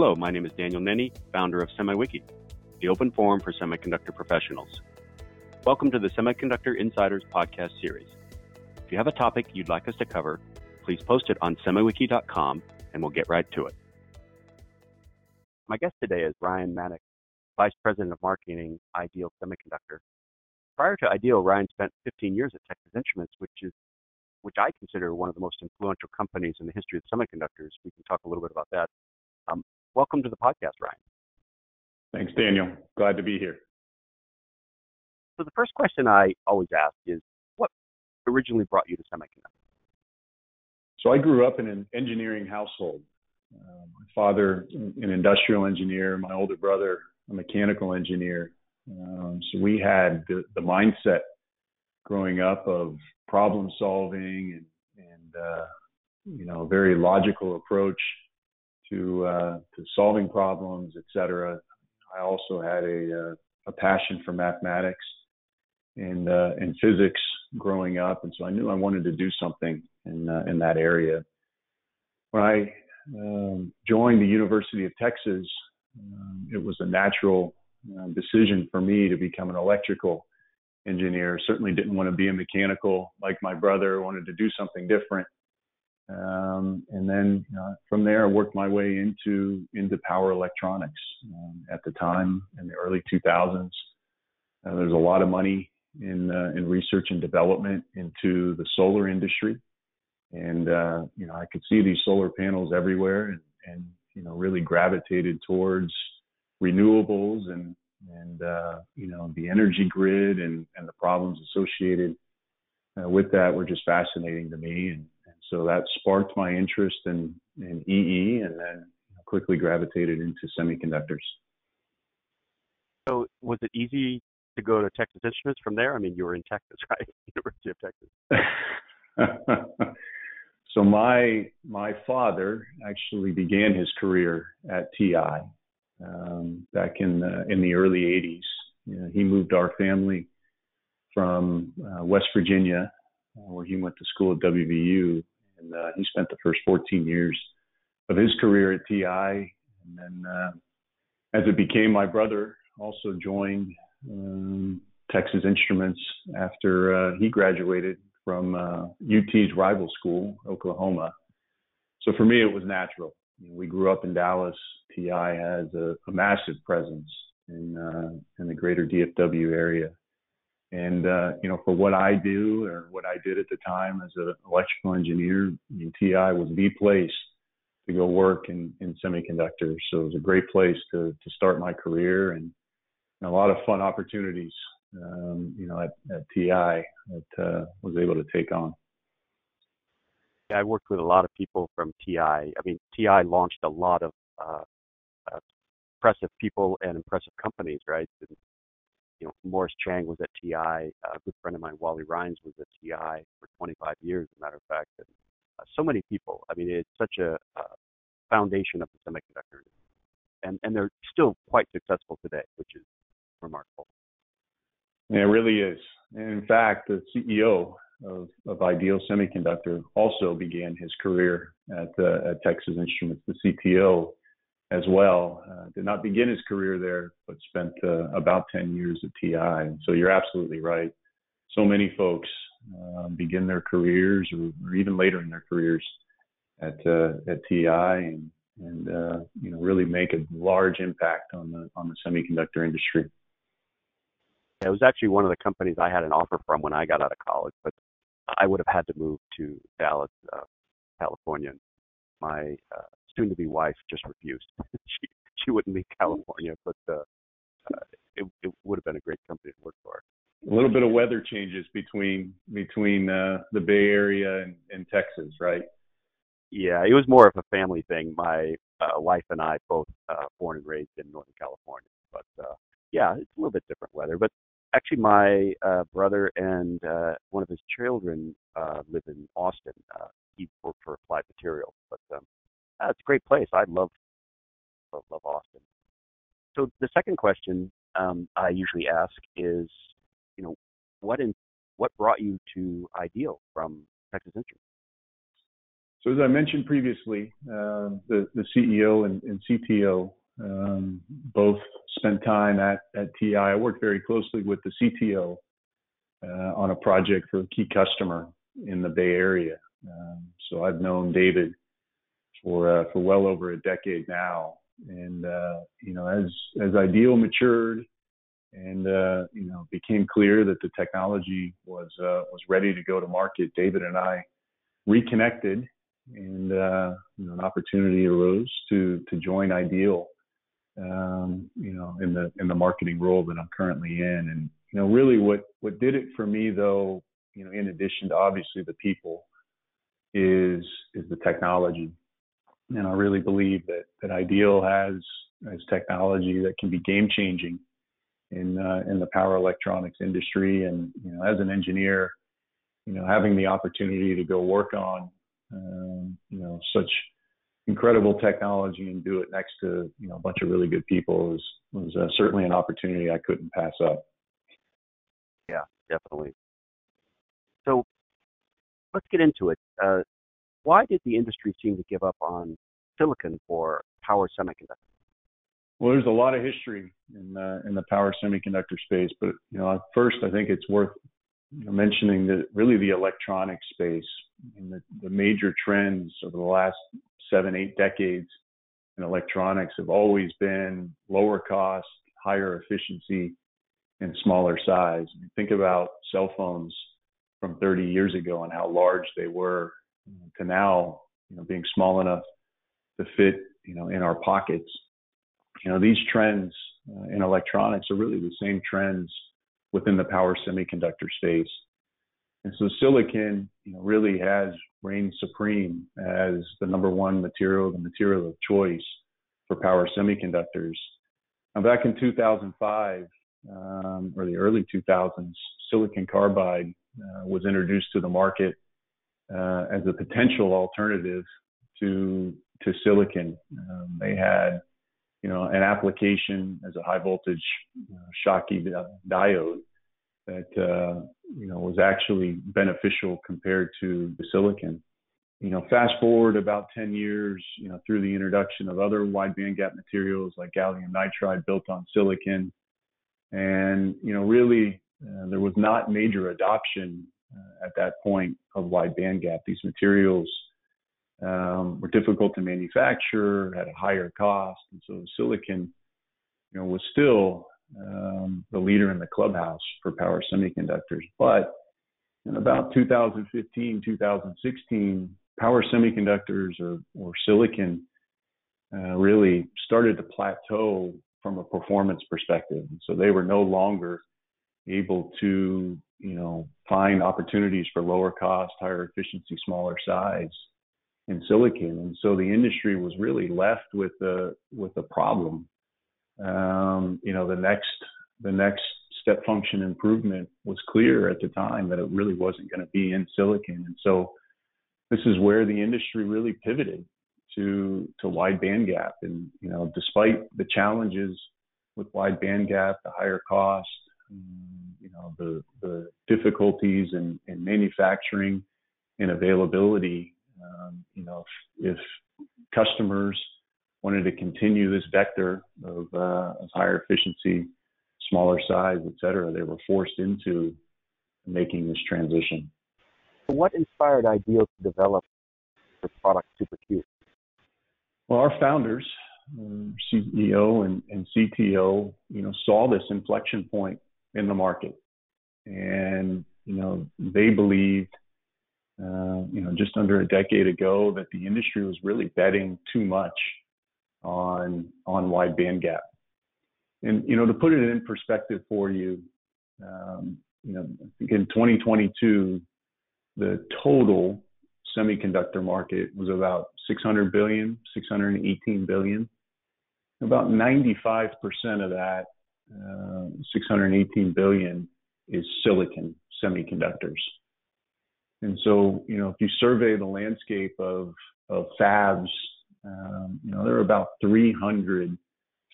Hello, my name is Daniel Nenni, founder of SemiWiki, the open forum for semiconductor professionals. Welcome to the Semiconductor Insiders podcast series. If you have a topic you'd like us to cover, please post it on semiwiki.com and we'll get right to it. My guest today is Ryan Manack, Vice President of Marketing, Ideal Semiconductor. Prior to Ideal, Ryan spent 15 years at Texas Instruments, which is which I consider one of the most influential companies in the history of semiconductors. We can talk a little bit about that. Um, welcome to the podcast, Ryan. Thanks, Daniel. Glad to be here. So the first question I always ask is, what originally brought you to semiconductors? So I grew up in an engineering household. Uh, my father, an industrial engineer, my older brother, a mechanical engineer. Um, so we had the, the, mindset growing up of problem solving and, and uh, you know, a very logical approach to uh, to solving problems, etc. I also had a uh, a passion for mathematics and uh, and physics growing up, and so I knew I wanted to do something in uh, in that area. When I um, joined the University of Texas, um, it was a natural uh, decision for me to become an electrical engineer. Certainly didn't want to be a mechanical like my brother. Wanted to do something different. Um, and then uh, from there, I worked my way into into power electronics. Um, at the time, in the early 2000s, uh, there's a lot of money in uh, in research and development into the solar industry, and uh, you know I could see these solar panels everywhere, and, and you know really gravitated towards renewables and and uh, you know the energy grid and and the problems associated uh, with that were just fascinating to me, and, and so that sparked my interest in in EE, and then quickly gravitated into semiconductors. So was it easy to go to Texas Instruments from there? I mean, you were in Texas, right? University of Texas. so my my father actually began his career at TI um, back in the in the early '80s. You know, he moved our family from uh, West Virginia, uh, where he went to school at WVU, and uh, he spent the first 14 years of his career at TI. And then, uh, as it became, my brother also joined um, Texas Instruments after uh, he graduated from uh, UT's rival school, Oklahoma. So for me, it was natural. We grew up in Dallas. TI has a, a massive presence in uh, in the greater DFW area, and uh, you know, for what I do or what I did at the time as an electrical engineer, I mean, TI was the place to go work in, in semiconductors. So it was a great place to to start my career and a lot of fun opportunities, um, you know, at, at TI that uh, was able to take on. I worked with a lot of people from TI. I mean, TI launched a lot of uh, uh, impressive people and impressive companies, right? And, you know, Morris Chang was at TI. A good friend of mine, Wally Rhines, was at TI for 25 years, as a matter of fact. And uh, so many people. I mean, it's such a, a foundation of the semiconductor, and and they're still quite successful today, which is remarkable. Yeah, it really is. in fact, the CEO of, of Ideal Semiconductor also began his career at, uh, at Texas Instruments, the CTO as well. Uh, did not begin his career there, but spent uh, about 10 years at TI. So you're absolutely right. So many folks um, begin their careers or, or, even later in their careers at, uh, at TI and, and uh, you know, really make a large impact on the, on the semiconductor industry. It was actually one of the companies I had an offer from when I got out of college, but I would have had to move to Dallas, uh, California. My uh, soon-to-be wife just refused. she she wouldn't leave California, but uh, uh, it it would have been a great company to work for. A little bit of weather changes between between uh, the Bay Area and, and Texas, right? Yeah, it was more of a family thing. My uh, wife and I both uh, born and raised in Northern California, but uh, yeah, it's a little bit different weather. But actually, my uh, brother and uh, one of his children uh, live in Austin. Uh, he worked for Applied Materials, but um, uh, it's a great place. I love love, love Austin. So the second question um, I usually ask is, you know, what in what brought you to Ideal from Texas Instruments? So as I mentioned previously, uh, the, the CEO and, and CTO um, both spent time at, at TI. I worked very closely with the CTO uh, on a project for a key customer in the Bay Area. Um, so I've known David for uh, for well over a decade now, and uh, you know as as Ideal matured and uh, you know became clear that the technology was uh, was ready to go to market, David and I reconnected, and uh, you know an opportunity arose to to join Ideal. Um, you know, in the in the marketing role that I'm currently in, and you know, really what what did it for me though, you know, in addition to obviously the people, is is the technology, and I really believe that that Ideal has has technology that can be game changing in uh, in the power electronics industry, and you know, as an engineer, you know, having the opportunity to go work on, um, you know, such incredible technology and do it next to you know a bunch of really good people was was uh, certainly an opportunity I couldn't pass up. Yeah, definitely. So let's get into it. Uh, why did the industry seem to give up on silicon for power semiconductors? Well, there's a lot of history in uh, in the power semiconductor space, but you know, first I think it's worth mentioning that really the electronic space and the, the major trends over the last seven, eight decades in electronics have always been lower cost, higher efficiency, and smaller size. Think about cell phones from 30 years ago and how large they were to now, you know, being small enough to fit, you know, in our pockets. You know, these trends uh, in electronics are really the same trends within the power semiconductor space. And so silicon, you know, really has reigned supreme as the number one material, the material of choice for power semiconductors. Now, back in 2005, um, or the early 2000s, silicon carbide uh, was introduced to the market uh, as a potential alternative to to silicon. Um, they had, you know, an application as a high voltage uh, Schottky diode that uh, you know was actually beneficial compared to the silicon. You know, fast forward about 10 years, you know, through the introduction of other wide bandgap materials like gallium nitride built on silicon, and you know, really uh, there was not major adoption uh, at that point of wide bandgap. These materials um, were difficult to manufacture, had a higher cost, and so silicon, you know, was still um, the leader in the clubhouse for power semiconductors. But in about 2015, 2016, power semiconductors or, or silicon uh, really started to plateau from a performance perspective. And so they were no longer able to, you know, find opportunities for lower cost, higher efficiency, smaller size in silicon. And so the industry was really left with a with a problem um, you know, the next the next step function improvement was clear at the time that it really wasn't going to be in silicon, and so this is where the industry really pivoted to to wide bandgap. And you know, despite the challenges with wide bandgap, the higher cost, you know, the the difficulties in, in manufacturing and availability, um, you know, if, if customers wanted to continue this vector of, uh, of higher efficiency, smaller size, et cetera, they were forced into making this transition. What inspired Ideal to develop the product SuperQ? Well, our founders, um, CEO and, and CTO, you know, saw this inflection point in the market, and you know, they believed, uh, you know, just under a decade ago that the industry was really betting too much on on wide bandgap. And you know, to put it in perspective for you, um, you know, in 2022, the total semiconductor market was about 600 billion, 618 billion. About 95% of that, uh, 618 billion, is silicon semiconductors. And so, you know, if you survey the landscape of of fabs um, you know, there are about 300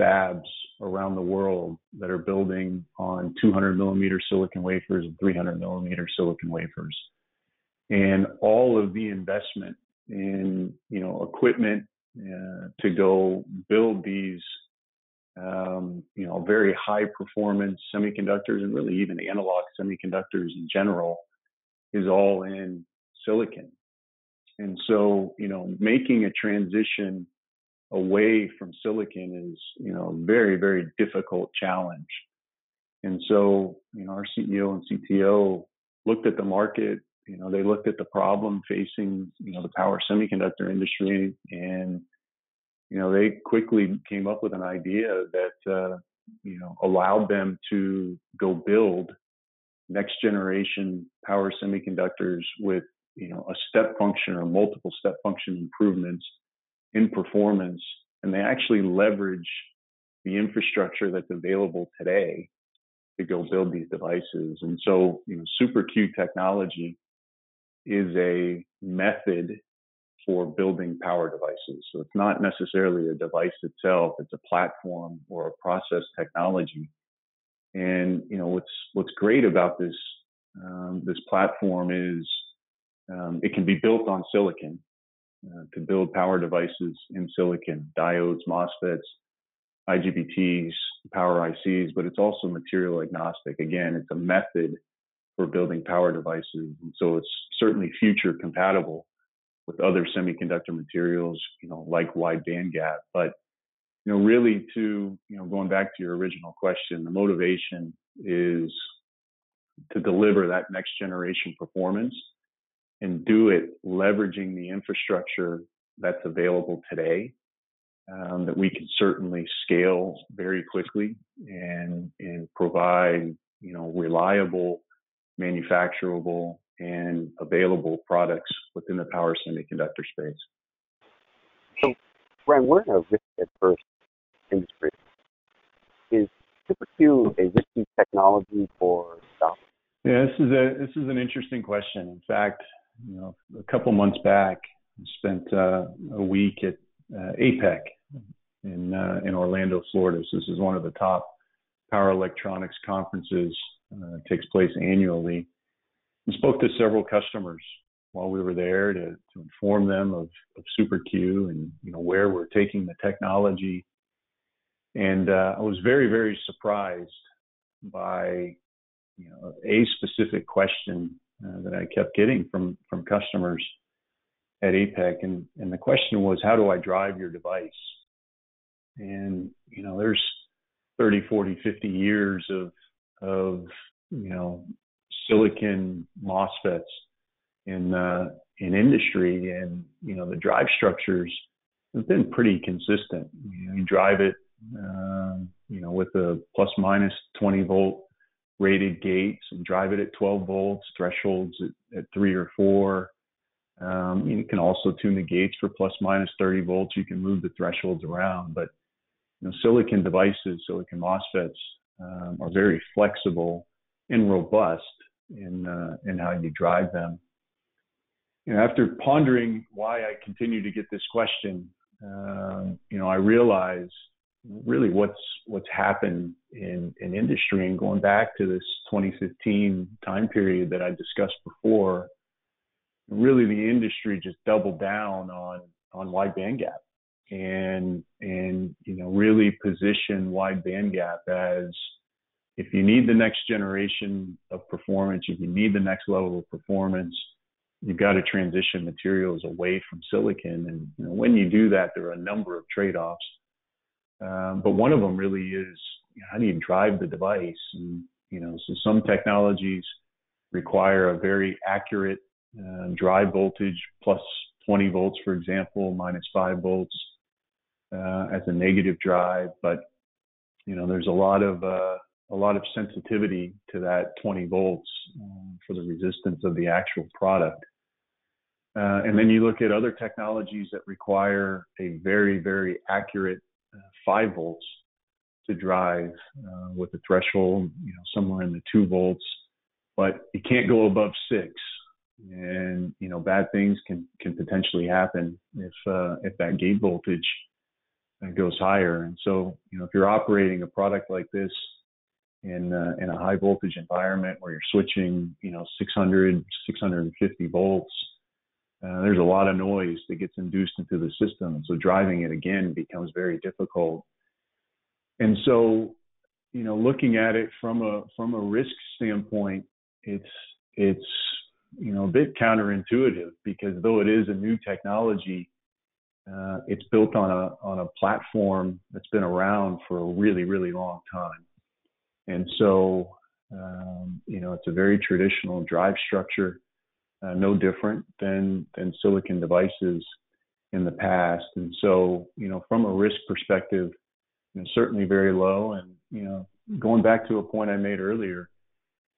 fabs around the world that are building on 200 millimeter silicon wafers and 300 millimeter silicon wafers. And all of the investment in you know equipment uh, to go build these um, you know very high performance semiconductors and really even analog semiconductors in general is all in silicon. And so you know making a transition away from silicon is you know a very very difficult challenge. And so you know our CEO and CTO looked at the market you know, they looked at the problem facing, you know, the power semiconductor industry and, you know, they quickly came up with an idea that, uh, you know, allowed them to go build next generation power semiconductors with, you know, a step function or multiple step function improvements in performance. And they actually leverage the infrastructure that's available today to go build these devices. And so, you know, Super Q technology is a method for building power devices. So it's not necessarily a device itself, it's a platform or a process technology. And you know what's what's great about this um, this platform is um, it can be built on silicon uh, to build power devices in silicon, diodes, MOSFETs, IGBTs, power ICs, but it's also material agnostic. Again, it's a method for building power devices. And so it's certainly future compatible with other semiconductor materials, you know, like wide bandgap. But, you know, really to, you know, going back to your original question, the motivation is to deliver that next generation performance and do it leveraging the infrastructure that's available today um, that we can certainly scale very quickly and and provide you know reliable manufacturable and available products within the power semiconductor space. So, Brian, we're in a risk adverse industry. Is SuperQ a risky technology for stocks? Yeah, this is a this is an interesting question. In fact, you know, a couple months back, I spent uh, a week at uh, APEC in uh, in Orlando, Florida. So this is one of the top power electronics conferences uh, takes place annually. We spoke to several customers while we were there to, to inform them of, of SuperQ and you know where we're taking the technology. And uh, I was very very surprised by you know a specific question uh, that I kept getting from from customers at APEC, and and the question was, how do I drive your device? And you know, there's 30, 40, 50 years of of you know silicon MOSFETs in uh, in industry, and you know the drive structures have been pretty consistent. You, know, you drive it, uh, you know, with a plus minus 20 volt rated gates, and drive it at 12 volts, thresholds at, at three or four. Um, you can also tune the gates for plus minus 30 volts. You can move the thresholds around, but you know, silicon devices, silicon MOSFETs, um, are very flexible and robust in uh, in how you drive them. You know, after pondering why I continue to get this question, um, you know, I realize really what's what's happened in in industry and going back to this 2015 time period that I discussed before. Really, the industry just doubled down on on wide bandgap and and you know really position wide bandgap as if you need the next generation of performance, if you need the next level of performance, you've got to transition materials away from silicon. And you know, when you do that, there are a number of trade-offs. Um, but one of them really is you know, how do you drive the device? And you know, so some technologies require a very accurate uh, drive voltage plus 20 volts, for example, minus five volts uh, as a negative drive, but you know there's a lot of uh, a lot of sensitivity to that 20 volts um, for the resistance of the actual product. Uh, and then you look at other technologies that require a very very accurate uh, five volts to drive uh, with a threshold, you know, somewhere in the two volts, but you can't go above six. And you know, bad things can can potentially happen if uh, if that gate voltage goes higher. And so, you know, if you're operating a product like this in uh, in a high voltage environment where you're switching, you know, 600, 650 volts, uh, there's a lot of noise that gets induced into the system. So driving it again becomes very difficult. And so, you know, looking at it from a from a risk standpoint, it's it's you know a bit counterintuitive because though it is a new technology, uh, it's built on a on a platform that's been around for a really really long time, and so um, you know it's a very traditional drive structure uh, no different than than silicon devices in the past. And so, you know, from a risk perspective, you know, certainly very low. And you know, going back to a point I made earlier,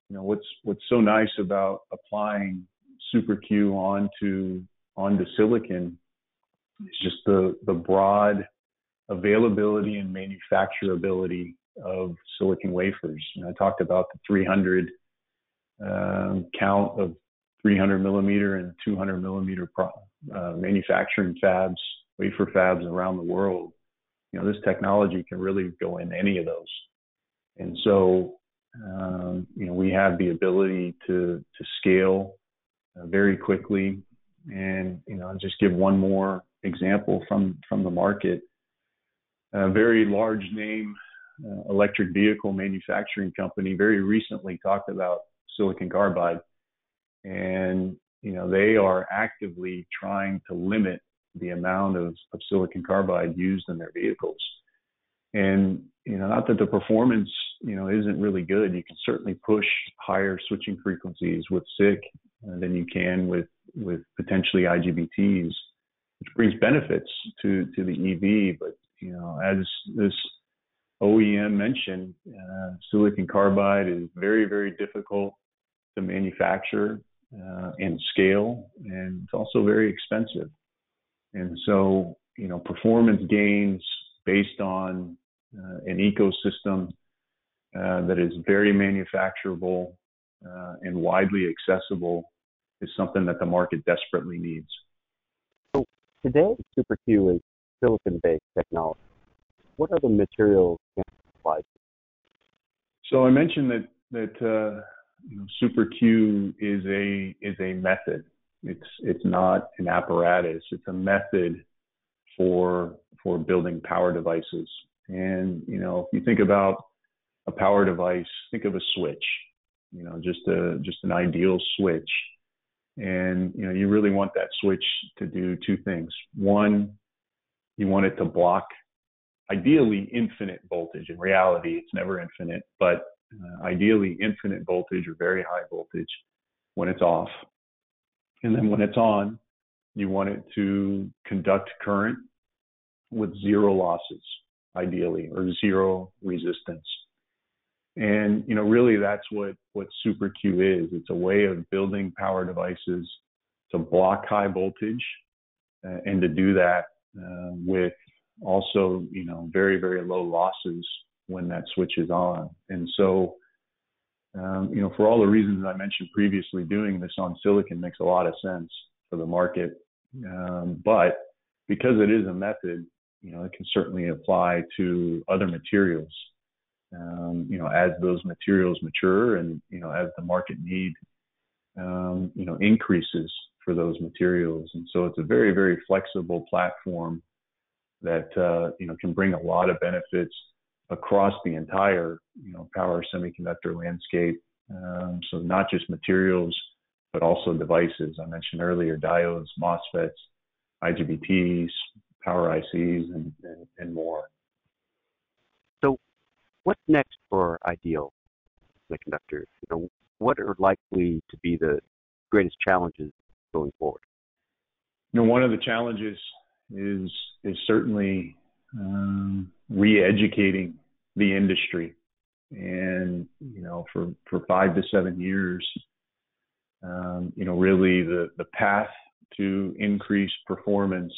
you know, what's what's so nice about applying super SuperQ onto onto silicon is just the the broad availability and manufacturability of silicon wafers. And I talked about the 300 um, count of 300 millimeter and 200 millimeter pro, uh, manufacturing fabs, wafer fabs around the world. You know, this technology can really go in any of those. And so, um, you know, we have the ability to to scale uh, very quickly. And you know, I'll just give one more example from from the market. A very large name uh, electric vehicle manufacturing company very recently talked about silicon carbide. And you know they are actively trying to limit the amount of, of silicon carbide used in their vehicles. And you know not that the performance you know isn't really good. You can certainly push higher switching frequencies with SiC than you can with with potentially IGBTs which brings benefits to to the EV but you know as this OEM mentioned uh, silicon carbide is very very difficult to manufacture uh, and scale, and it's also very expensive. And so, you know, performance gains based on uh, an ecosystem uh, that is very manufacturable uh, and widely accessible is something that the market desperately needs. So today, SuperQ is silicon-based technology. What other materials can apply? So I mentioned that that uh, you know, SuperQ is a is a method. It's it's not an apparatus. It's a method for for building power devices. And you know, if you think about a power device, think of a switch. You know, just a just an ideal switch. And you know, you really want that switch to do two things. One, you want it to block ideally infinite voltage. In reality, it's never infinite, but uh, ideally infinite voltage or very high voltage when it's off. And then when it's on, you want it to conduct current with zero losses, ideally, or zero resistance. And you know, really, that's what what SuperQ is. It's a way of building power devices to block high voltage, uh, and to do that uh, with also, you know, very very low losses when that switch is on. And so, um, you know, for all the reasons I mentioned previously, doing this on silicon makes a lot of sense for the market. Um, but because it is a method, you know, it can certainly apply to other materials. Um, you know, as those materials mature and, you know, as the market need, um, you know, increases for those materials. And so it's a very, very flexible platform that, uh, you know, can bring a lot of benefits across the entire you know power semiconductor landscape. Um, so not just materials, but also devices. I mentioned earlier diodes, MOSFETs, IGBTs, power ICs, and, and, and more. So, what's next for Ideal Semiconductors? You know, what are likely to be the greatest challenges going forward? You know, one of the challenges is is certainly um, re-educating the industry. And you know, for for five to seven years, um, you know, really the the path to increase performance.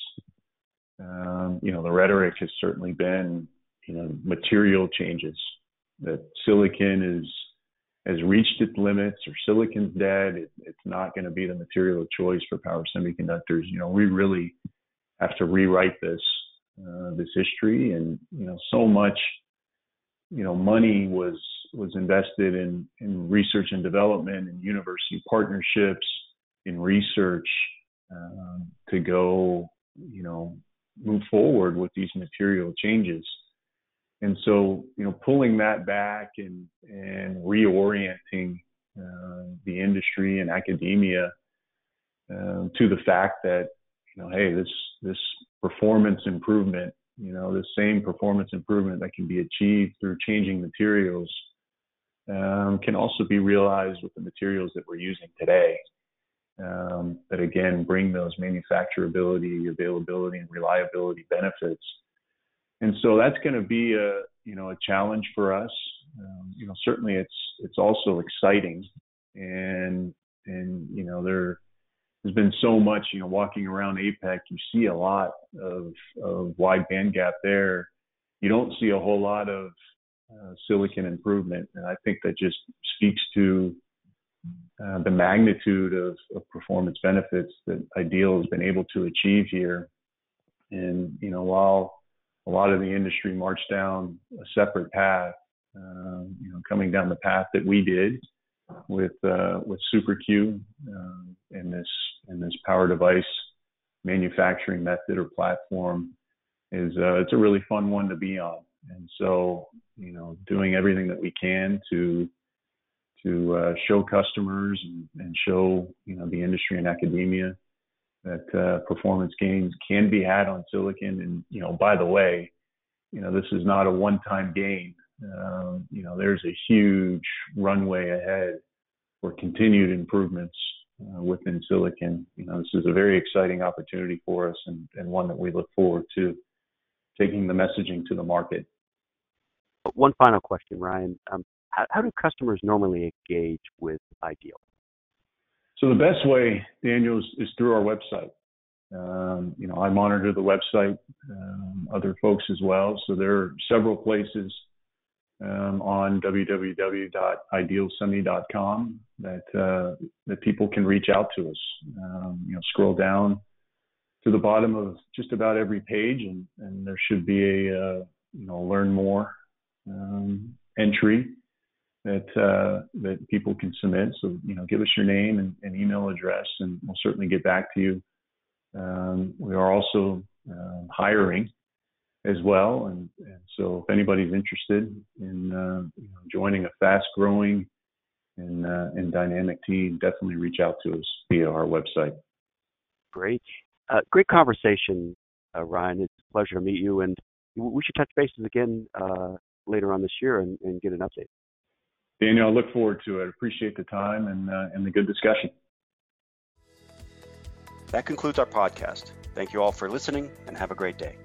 Um, you know, the rhetoric has certainly been, you know, material changes. That silicon is has reached its limits, or silicon's dead. It, it's not going to be the material of choice for power semiconductors. You know, we really have to rewrite this uh, this history, and you know, so much, you know, money was was invested in in research and development, and university partnerships, in research, um, to go, you know, move forward with these material changes. And so, you know, pulling that back and and reorienting uh, the industry and academia uh, to the fact that, you know, hey, this this performance improvement, you know, the same performance improvement that can be achieved through changing materials um, can also be realized with the materials that we're using today. Um, that again bring those manufacturability, availability, and reliability benefits. And so that's going to be a you know a challenge for us. Um, you know certainly it's it's also exciting, and and you know there there's been so much you know walking around APEC you see a lot of of wide band gap there. You don't see a whole lot of uh, silicon improvement. And I think that just speaks to uh, the magnitude of, of, performance benefits that Ideal has been able to achieve here. And, you know, while a lot of the industry marched down a separate path, um, you know, coming down the path that we did with uh, with SuperQ um, and this and this power device manufacturing method or platform is uh, it's a really fun one to be on. And so, you know, doing everything that we can to to uh, show customers and, and, show you know the industry and academia that uh, performance gains can be had on silicon. And you know, by the way, you know this is not a one-time gain. Um, you know, there's a huge runway ahead for continued improvements uh, within silicon. You know, this is a very exciting opportunity for us and, and one that we look forward to taking the messaging to the market. One final question, Ryan. Um, how, how, do customers normally engage with Ideal? So the best way, Daniel, is, is through our website. Um, you know, I monitor the website, um, other folks as well. So there are several places um, on www.idealsemi.com that uh, that people can reach out to us. Um, you know, scroll down to the bottom of just about every page, and, and there should be a uh, you know learn more um, entry that uh, that people can submit. So you know, give us your name and, and email address, and we'll certainly get back to you. Um, we are also uh, hiring as well, and, and, so if anybody's interested in uh, you know, joining a fast-growing and, uh, and dynamic team, definitely reach out to us via our website. Great, uh, great conversation, uh, Ryan. It's a pleasure to meet you, and we should touch bases again later on this year and, and get an update. Daniel, I look forward to it. Appreciate the time and, uh, and the good discussion. That concludes our podcast. Thank you all for listening and have a great day.